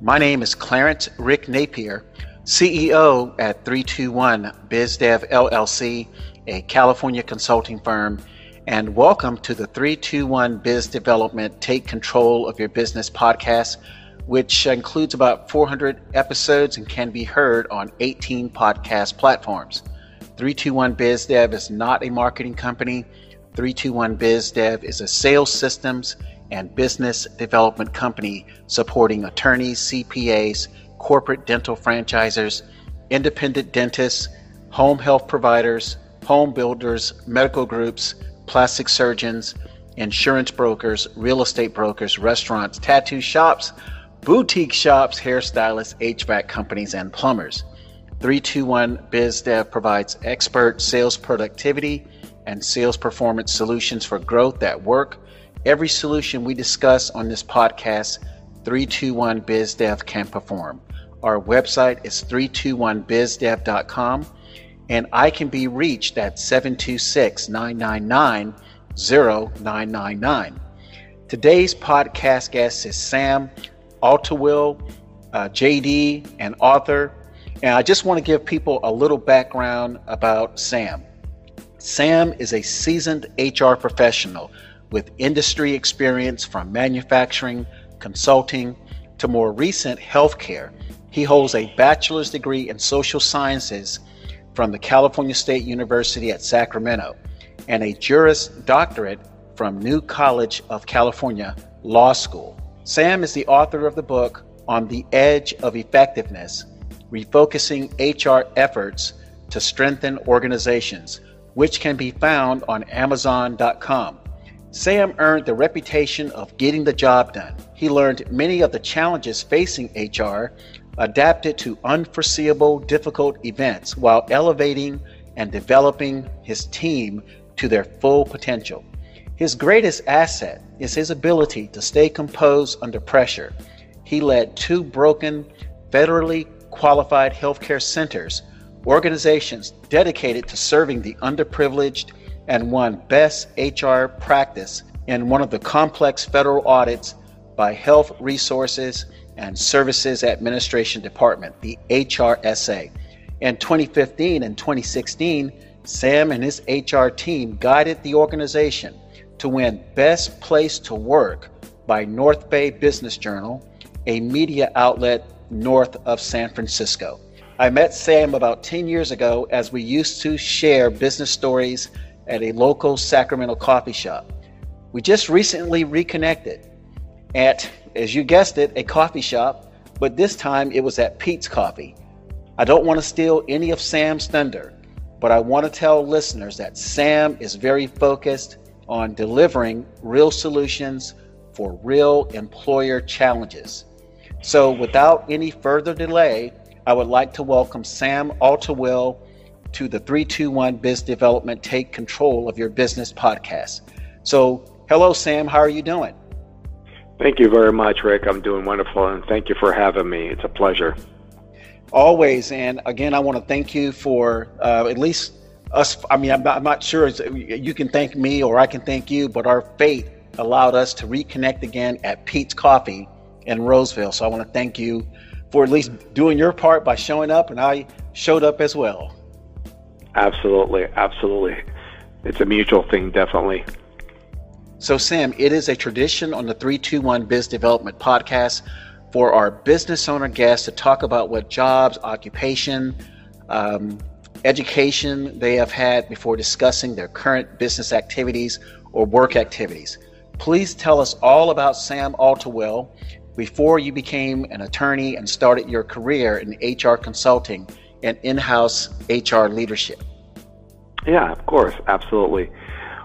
My name is Clarence Rick Napier, CEO at 321 BizDev LLC, a California consulting firm, and welcome to the 321 Biz Development Take Control of Your Business podcast, which includes about 400 episodes and can be heard on 18 podcast platforms. 321 BizDev is not a marketing company. 321 BizDev is a sales systems and business development company supporting attorneys, CPAs, corporate dental franchisers, independent dentists, home health providers, home builders, medical groups, plastic surgeons, insurance brokers, real estate brokers, restaurants, tattoo shops, boutique shops, hairstylists, HVAC companies, and plumbers. 321 BizDev provides expert sales productivity and sales performance solutions for growth at work Every solution we discuss on this podcast, 321 BizDev can perform. Our website is 321bizdev.com and I can be reached at 726 999 0999. Today's podcast guest is Sam Altiwill, uh, JD, and author. And I just want to give people a little background about Sam. Sam is a seasoned HR professional with industry experience from manufacturing, consulting, to more recent healthcare. He holds a bachelor's degree in social sciences from the California State University at Sacramento and a Juris Doctorate from New College of California Law School. Sam is the author of the book On the Edge of Effectiveness Refocusing HR Efforts to Strengthen Organizations, which can be found on Amazon.com. Sam earned the reputation of getting the job done. He learned many of the challenges facing HR, adapted to unforeseeable, difficult events while elevating and developing his team to their full potential. His greatest asset is his ability to stay composed under pressure. He led two broken, federally qualified healthcare centers, organizations dedicated to serving the underprivileged and won Best HR Practice in one of the complex federal audits by Health Resources and Services Administration Department, the HRSA. In 2015 and 2016, Sam and his HR team guided the organization to win Best Place to Work by North Bay Business Journal, a media outlet north of San Francisco. I met Sam about 10 years ago as we used to share business stories at a local Sacramento coffee shop. We just recently reconnected at, as you guessed it, a coffee shop, but this time it was at Peet's Coffee. I don't want to steal any of Sam's thunder, but I want to tell listeners that Sam is very focused on delivering real solutions for real employer challenges. So, without any further delay, I would like to welcome Sam Altiwill to the 321 Biz Development Take Control of Your Business podcast. So, hello, Sam. How are you doing? Thank you very much, Rick. I'm doing wonderful, and thank you for having me. It's a pleasure. Always. And again, I want to thank you for uh, at least us. I mean, I'm not, I'm not sure you can thank me or I can thank you, but our fate allowed us to reconnect again at Peet's Coffee in Roseville. So I want to thank you for at least doing your part by showing up, and I showed up as well. Absolutely, absolutely. It's a mutual thing, definitely. So, Sam, it is a tradition on the 321 Biz Development podcast for our business owner guests to talk about what jobs, occupation, um, education they have had before discussing their current business activities or work activities. Please tell us all about Sam Altiwill before you became an attorney and started your career in HR consulting and in house HR leadership. Yeah, of course, absolutely.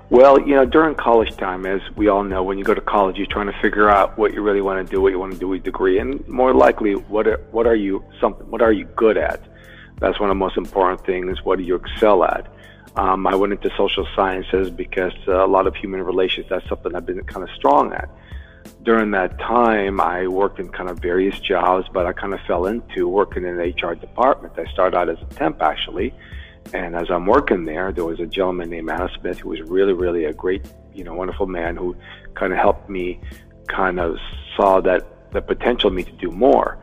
Well, you know, during college time, as we all know, when you go to college, you're trying to figure out what you really want to do, what you want to do with a degree, and more likely, what are, what are you something, what are you good at? That's one of the most important things. What do you excel at? Um, I went into social sciences because uh, a lot of human relations. That's something I've been kind of strong at. During that time, I worked in kind of various jobs, but I kind of fell into working in the HR department. I started out as a temp actually and as I'm working there, there was a gentleman named Adam Smith who was really, really a great, you know, wonderful man who kind of helped me kind of saw that the potential me to do more.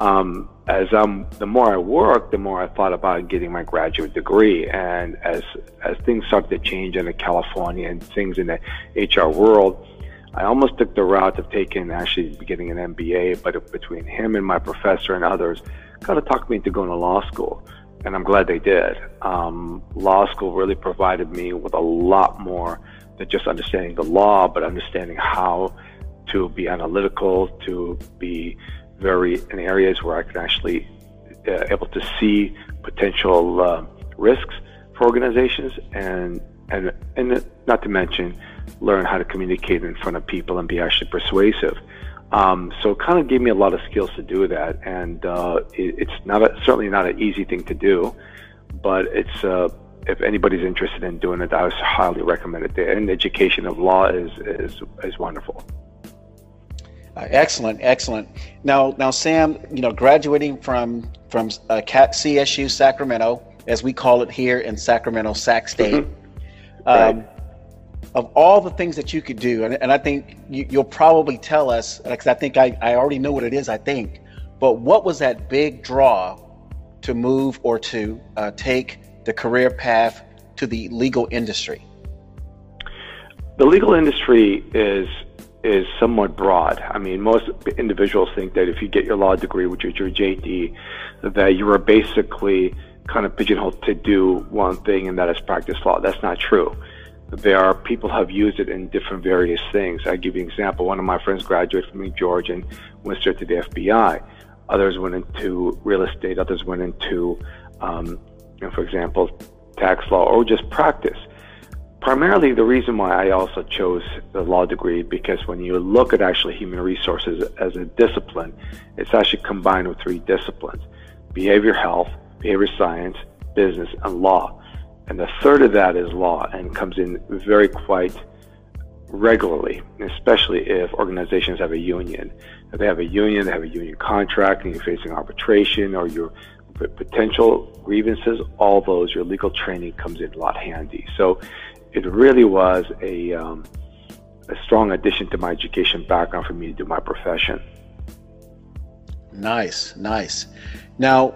Um, as I'm, the more I worked, the more I thought about getting my graduate degree. And as as things started to change in California and things in the HR world, I almost took the route of taking actually getting an MBA. But between him and my professor and others, kind of talked me into going to law school. And I'm glad they did. Um, law school really provided me with a lot more than just understanding the law, but understanding how to be analytical, to be very in areas where I can actually uh, able to see potential uh, risks for organizations, and and and not to mention learn how to communicate in front of people and be actually persuasive. Um, so it kind of gave me a lot of skills to do that, and uh, it, it's not a, certainly not an easy thing to do, but it's uh, if anybody's interested in doing it, I would highly recommend it. The education of law is is is wonderful. Uh, excellent, excellent. Now, now, Sam, you know, graduating from from uh, CSU Sacramento, as we call it here in Sacramento, Sac State. Mm-hmm. Um, right. Of all the things that you could do, and, and I think you, will probably tell us, because I think I, I already know what it is. I think, but what was that big draw to move or to uh, take the career path to the legal industry? The legal industry is is somewhat broad. I mean, most individuals think that if you get your law degree, which is your JD, that you are basically kind of pigeonholed to do one thing, and that is practice law. That's not true. There are people have used it in different various things. I give you an example. One of my friends graduated from George and went straight to the FBI. Others went into real estate. Others went into, um, you know, for example, tax law or just practice primarily the reason why I also chose the law degree because when you look at actually human resources as a discipline, it's actually combined with three disciplines: behavior health, behavior science, business, and law. And the third of that is law and comes in very quite regularly, especially if organizations have a union. If they have a union, they have a union contract, and you're facing arbitration or your potential grievances, all those, your legal training comes in a lot handy. So it really was a, um, a strong addition to my education background for me to do my profession. Nice, nice. Now,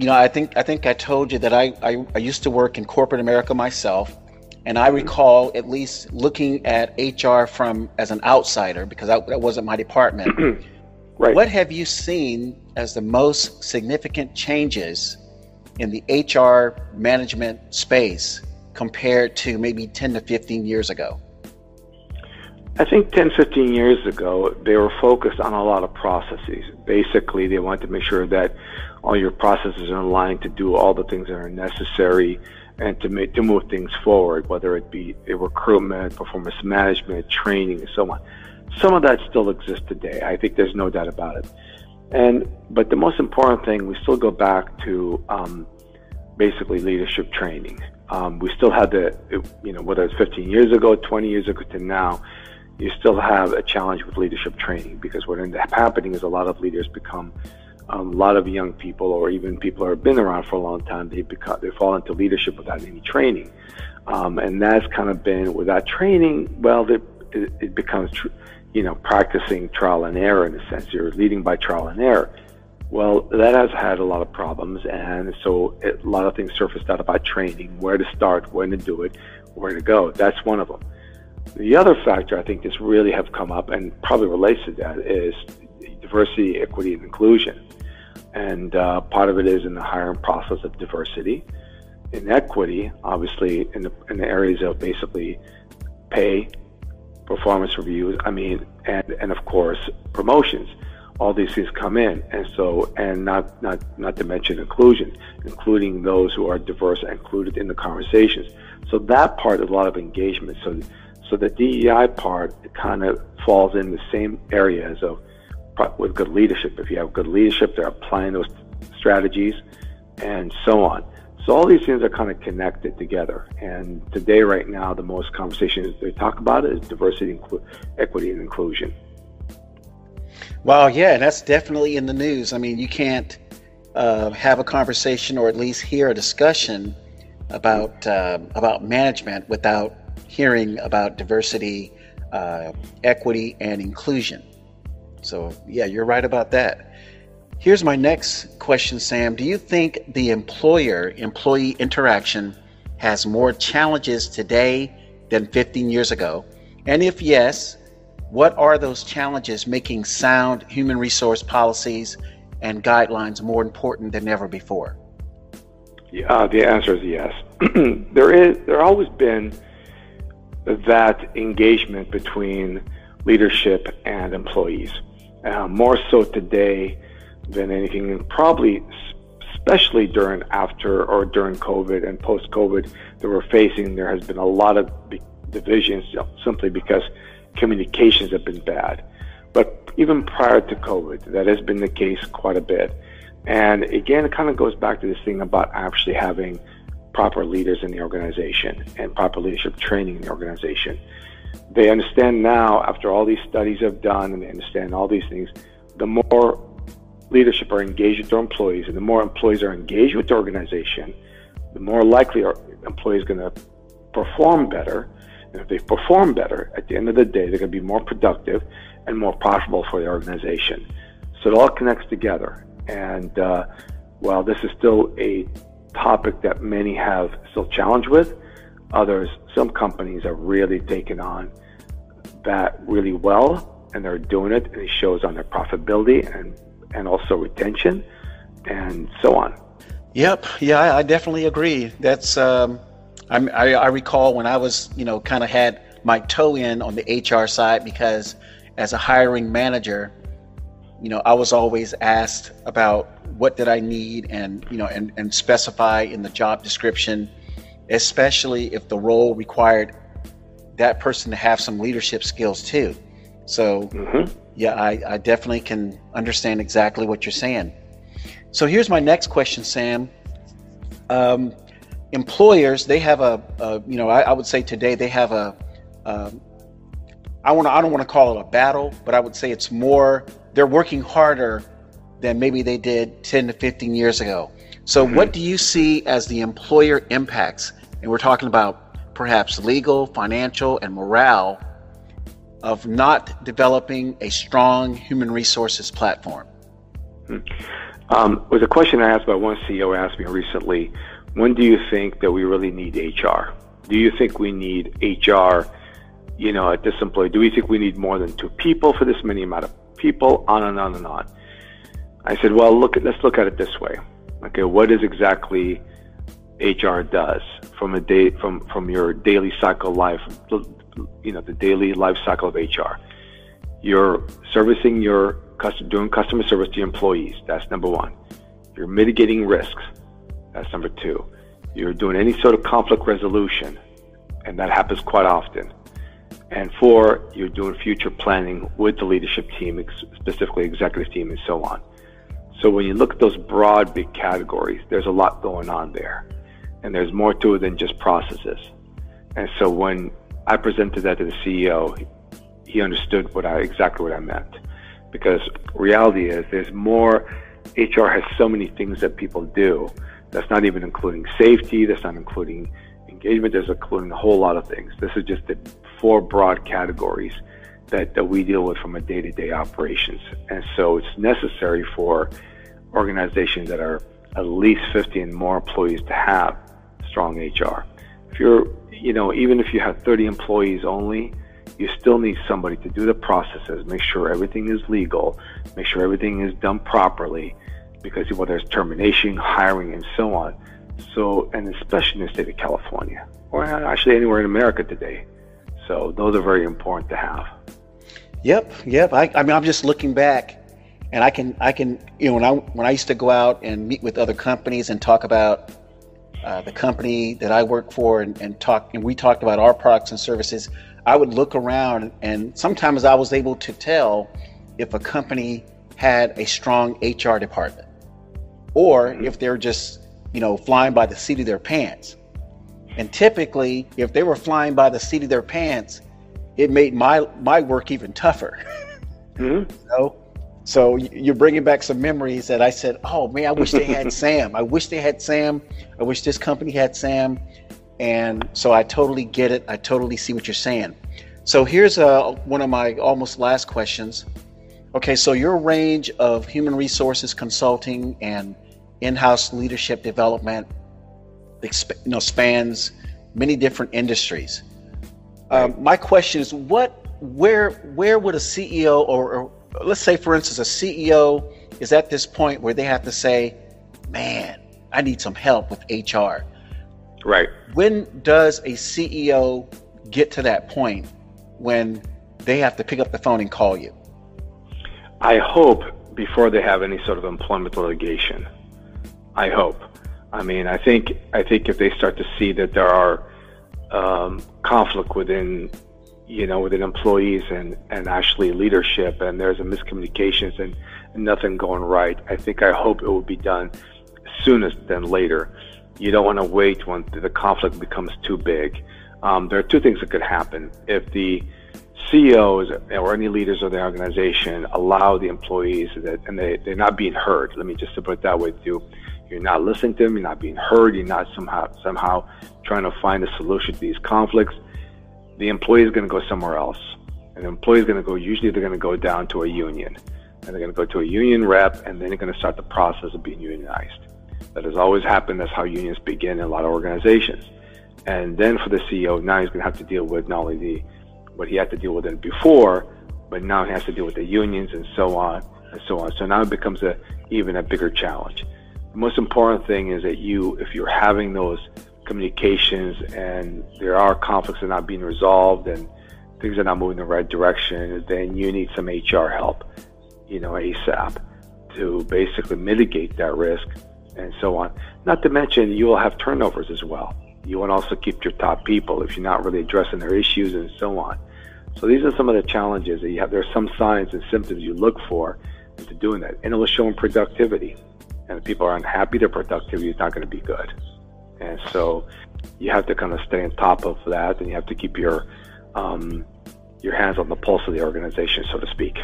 you know, I think I think I told you that I, I, I used to work in corporate America myself, and I mm-hmm. recall at least looking at HR from as an outsider because I, that wasn't my department. right. What have you seen as the most significant changes in the HR management space compared to maybe 10 to 15 years ago? I think 10, 15 years ago, they were focused on a lot of processes. Basically, they wanted to make sure that all your processes are line to do all the things that are necessary and to make, to move things forward, whether it be recruitment, performance management, training, and so on. Some of that still exists today. I think there's no doubt about it. And but the most important thing, we still go back to um, basically leadership training. Um, we still have the, you know, whether it's 15 years ago, 20 years ago to now, you still have a challenge with leadership training because what ends up happening is a lot of leaders become um, a lot of young people or even people who have been around for a long time, they become, they fall into leadership without any training. Um, and that's kind of been without training, well, it, it becomes, tr- you know, practicing trial and error in a sense. You're leading by trial and error. Well, that has had a lot of problems, and so it, a lot of things surfaced out about training, where to start, when to do it, where to go. That's one of them. The other factor I think that's really have come up and probably relates to that is diversity, equity, and inclusion. And uh, part of it is in the hiring process of diversity. In equity, obviously, in the, in the areas of basically pay, performance reviews, I mean, and, and of course, promotions all these things come in, and so and not not not to mention inclusion, including those who are diverse included in the conversations. So that part is a lot of engagement. So so the DEI part kind of falls in the same areas of with good leadership. If you have good leadership, they're applying those strategies, and so on. So all these things are kind of connected together. And today, right now, the most conversations they talk about is diversity, equity, and inclusion. Well, yeah, that's definitely in the news. I mean, you can't uh, have a conversation or at least hear a discussion about uh, about management without hearing about diversity, uh, equity, and inclusion. So, yeah, you're right about that. Here's my next question, Sam. Do you think the employer employee interaction has more challenges today than 15 years ago? And if yes, what are those challenges making sound human resource policies and guidelines more important than ever before? Yeah, uh, the answer is yes. there is there always been that engagement between leadership and employees. Uh, more so today than anything, and probably especially during after or during COVID and post COVID that we're facing, there has been a lot of divisions simply because communications have been bad. But even prior to COVID, that has been the case quite a bit. And again, it kind of goes back to this thing about actually having proper leaders in the organization and proper leadership training in the organization. They understand now, after all these studies have done and they understand all these things, the more leadership are engaged with their employees and the more employees are engaged with the organization, the more likely our employees going to perform better. And if they perform better, at the end of the day, they're going to be more productive and more profitable for the organization. So it all connects together. And uh, while this is still a topic that many have still challenged with, others, some companies are really taking on that really well and they're doing it and it shows on their profitability and, and also retention and so on. Yep. Yeah, I definitely agree. That's, um, I, I recall when I was, you know, kind of had my toe in on the HR side because as a hiring manager, you know, I was always asked about what did I need and, you know, and, and specify in the job description, especially if the role required that person to have some leadership skills too. So, mm-hmm. yeah, I, I definitely can understand exactly what you're saying. So here's my next question, Sam. Um, employers, they have a, a you know, I, I, would say today they have a, um, I want I don't want to call it a battle, but I would say it's more they're working harder than maybe they did 10 to 15 years ago. So, mm-hmm. what do you see as the employer impacts? And we're talking about perhaps legal, financial, and morale of not developing a strong human resources platform. Hmm. Um, was a question I asked by one CEO asked me recently. When do you think that we really need HR? Do you think we need HR? You know, at this employer, do we think we need more than two people for this many amount of people, on and on and on. I said, well, look let's look at it this way. Okay, what is exactly HR does from a day from from your daily cycle life, you know, the daily life cycle of HR. You're servicing your doing customer service to your employees. That's number one. You're mitigating risks. That's number two. You're doing any sort of conflict resolution, and that happens quite often. And four, you're doing future planning with the leadership team, specifically executive team, and so on. So when you look at those broad, big categories, there's a lot going on there. And there's more to it than just processes. And so when I presented that to the CEO, he understood what I exactly what I meant. Because reality is there's more HR has so many things that people do. That's not even including safety, that's not including engagement, there's including a whole lot of things. This is just the four broad categories that, that we deal with from a day-to-day operations. And so it's necessary for organizations that are at least 50 and more employees to have strong HR. If you're, you know, even if you have 30 employees only, you still need somebody to do the processes, make sure everything is legal, make sure everything is done properly, because whether it's termination, hiring, and so on. So, and especially in the state of California, or actually anywhere in America today. So those are very important to have. Yep, yep. I, I mean, I'm just looking back, and I can, I can, you know, when I when I used to go out and meet with other companies and talk about uh, the company that I work for, and, and talk, and we talked about our products and services. I would look around, and sometimes I was able to tell if a company had a strong HR department, or if they're just, you know, flying by the seat of their pants. And typically, if they were flying by the seat of their pants, it made my my work even tougher. Mm-hmm. So, so you're bringing back some memories that I said, "Oh man, I wish they had Sam. I wish they had Sam. I wish this company had Sam." And so I totally get it. I totally see what you're saying. So here's uh, one of my almost last questions. Okay, so your range of human resources consulting and in-house leadership development you know, spans many different industries. Um, my question is, what, where, where would a CEO, or, or let's say, for instance, a CEO is at this point where they have to say, "Man, I need some help with HR." Right. When does a CEO get to that point when they have to pick up the phone and call you? I hope before they have any sort of employment litigation. I hope. I mean, I think I think if they start to see that there are um, conflict within, you know, within employees and and actually leadership, and there's a miscommunications and, nothing going right, I think I hope it will be done sooner than later. You don't want to wait when the conflict becomes too big. Um, there are two things that could happen if the CEOs or any leaders of the organization allow the employees that, and they, they're not being heard. Let me just put it that way too. You're not listening to them. You're not being heard. You're not somehow somehow trying to find a solution to these conflicts. The employee is going to go somewhere else, and the employee is going to go. Usually, they're going to go down to a union, and they're going to go to a union rep, and then they're going to start the process of being unionized. That has always happened. That's how unions begin in a lot of organizations. And then for the CEO, now he's going to have to deal with not only the what he had to deal with it before, but now he has to deal with the unions and so on and so on. So now it becomes a even a bigger challenge. The most important thing is that you, if you're having those communications and there are conflicts that are not being resolved and things are not moving in the right direction, then you need some HR help, you know, ASAP to basically mitigate that risk and so on. Not to mention you will have turnovers as well you want to also keep your top people if you're not really addressing their issues and so on. So these are some of the challenges that you have. There are some signs and symptoms you look for into doing that, and it will show in productivity. And if people are unhappy, their productivity is not going to be good. And so you have to kind of stay on top of that, and you have to keep your um, your hands on the pulse of the organization, so to speak.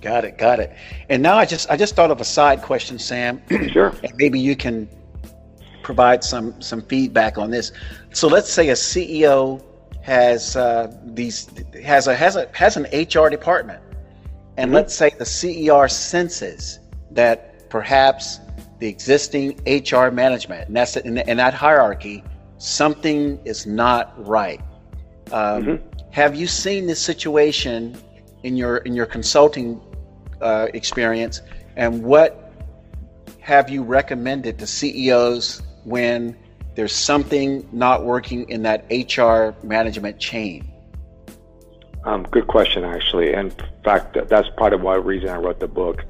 Got it, got it. And now I just I just thought of a side question, Sam. sure. And maybe you can provide some some feedback on this. So let's say a CEO has uh, these has a has a has an HR department, and mm-hmm. let's say the CEO senses that perhaps the existing HR management and that's in, in that hierarchy something is not right. Um, mm-hmm. Have you seen this situation in your in your consulting uh, experience, and what have you recommended to CEOs when there's something not working in that HR management chain? Um, good question, actually. In fact, that's part of why reason I wrote the book.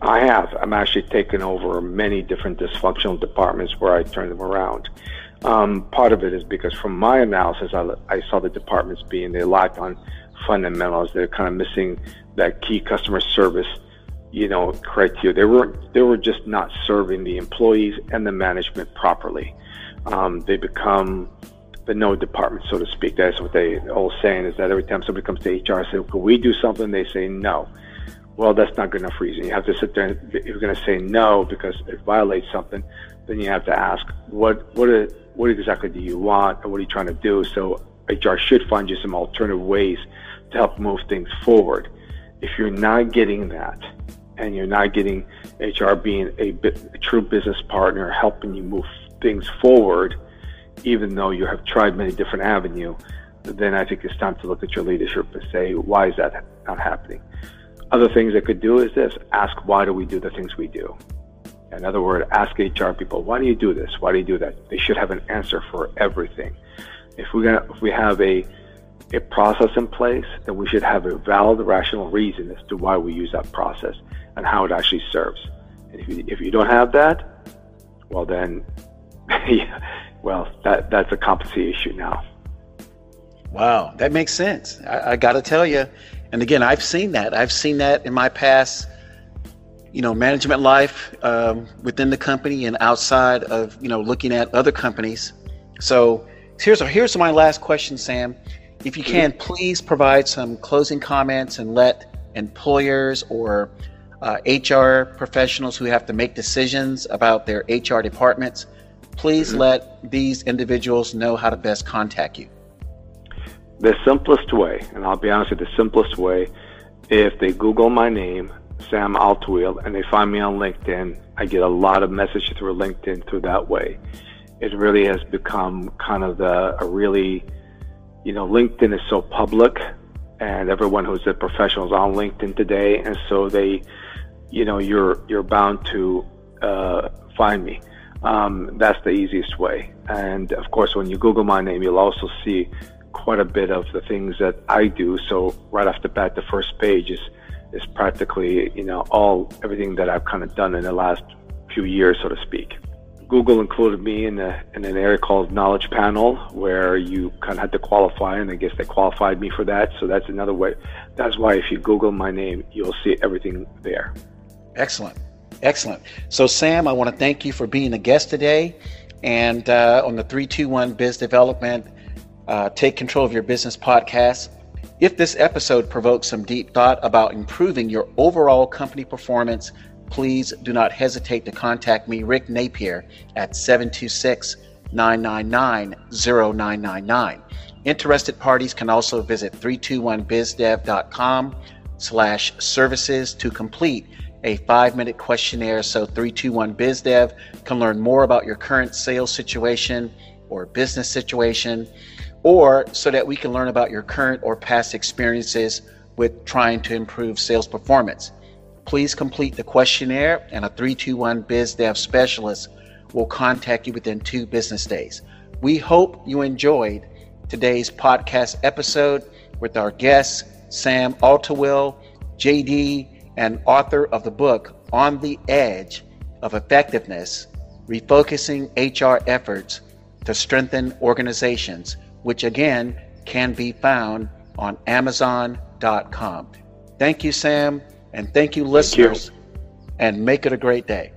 I have. I'm actually taken over many different dysfunctional departments where I turn them around. Um, part of it is because from my analysis, I, I saw the departments being they lacked on fundamentals. They're kind of missing that key customer service you know, criteria. They were they were just not serving the employees and the management properly. Um, they become the no department, so to speak. That's what they all saying is that every time somebody comes to HR, say, "Can we do something?" They say no. Well, that's not good enough reason. You have to sit there. And, you're going to say no because it violates something, then you have to ask what what are, what exactly do you want and what are you trying to do? So HR should find you some alternative ways to help move things forward. If you're not getting that, and you're not getting HR being a, a true business partner, helping you move things forward, even though you have tried many different avenues, then I think it's time to look at your leadership and say, why is that not happening? Other things they could do is this ask, why do we do the things we do? In other words, ask HR people, why do you do this? Why do you do that? They should have an answer for everything. If we if we have a a process in place, then we should have a valid, rational reason as to why we use that process and how it actually serves. And if you, if you don't have that, well then, well that that's a competency issue now. Wow, that makes sense. I, I got to tell you, and again, I've seen that. I've seen that in my past, you know, management life um, within the company and outside of, you know, looking at other companies. So here's here's my last question, Sam. If you can, please provide some closing comments and let employers or uh, HR professionals who have to make decisions about their HR departments, please mm-hmm. let these individuals know how to best contact you. The simplest way, and I'll be honest with you, the simplest way if they Google my name, Sam Altwill, and they find me on LinkedIn, I get a lot of messages through LinkedIn through that way. It really has become kind of the, a really, you know, LinkedIn is so public and everyone who's a professional is on LinkedIn today. And so they, you know, you're, you're bound to, uh, find me. Um, that's the easiest way. And of course, when you Google my name, you'll also see quite a bit of the things that I do. So right off the bat, the first page is is practically you know all everything that I've kind of done in the last few years, so to speak. Google included me in, a, in an area called Knowledge Panel, where you kind of had to qualify, and I guess they qualified me for that. So that's another way. That's why if you Google my name, you'll see everything there. Excellent. Excellent. So, Sam, I want to thank you for being a guest today. And uh, on the 321 Biz Development, uh, Take Control of Your Business podcast. If this episode provokes some deep thought about improving your overall company performance, please do not hesitate to contact me, Rick Napier, at 726 999 0999. Interested parties can also visit 321bizdev.com slash services to complete a five minute questionnaire so 321bizdev can learn more about your current sales situation or business situation or so that we can learn about your current or past experiences with trying to improve sales performance. Please complete the questionnaire and a 321 BizDev specialist will contact you within two business days. We hope you enjoyed today's podcast episode with our guests, Sam Altawill, JD, and author of the book On the Edge of Effectiveness Refocusing HR Efforts to Strengthen Organizations, which again can be found on Amazon.com. Thank you, Sam, and thank you, listeners, thank you. and make it a great day.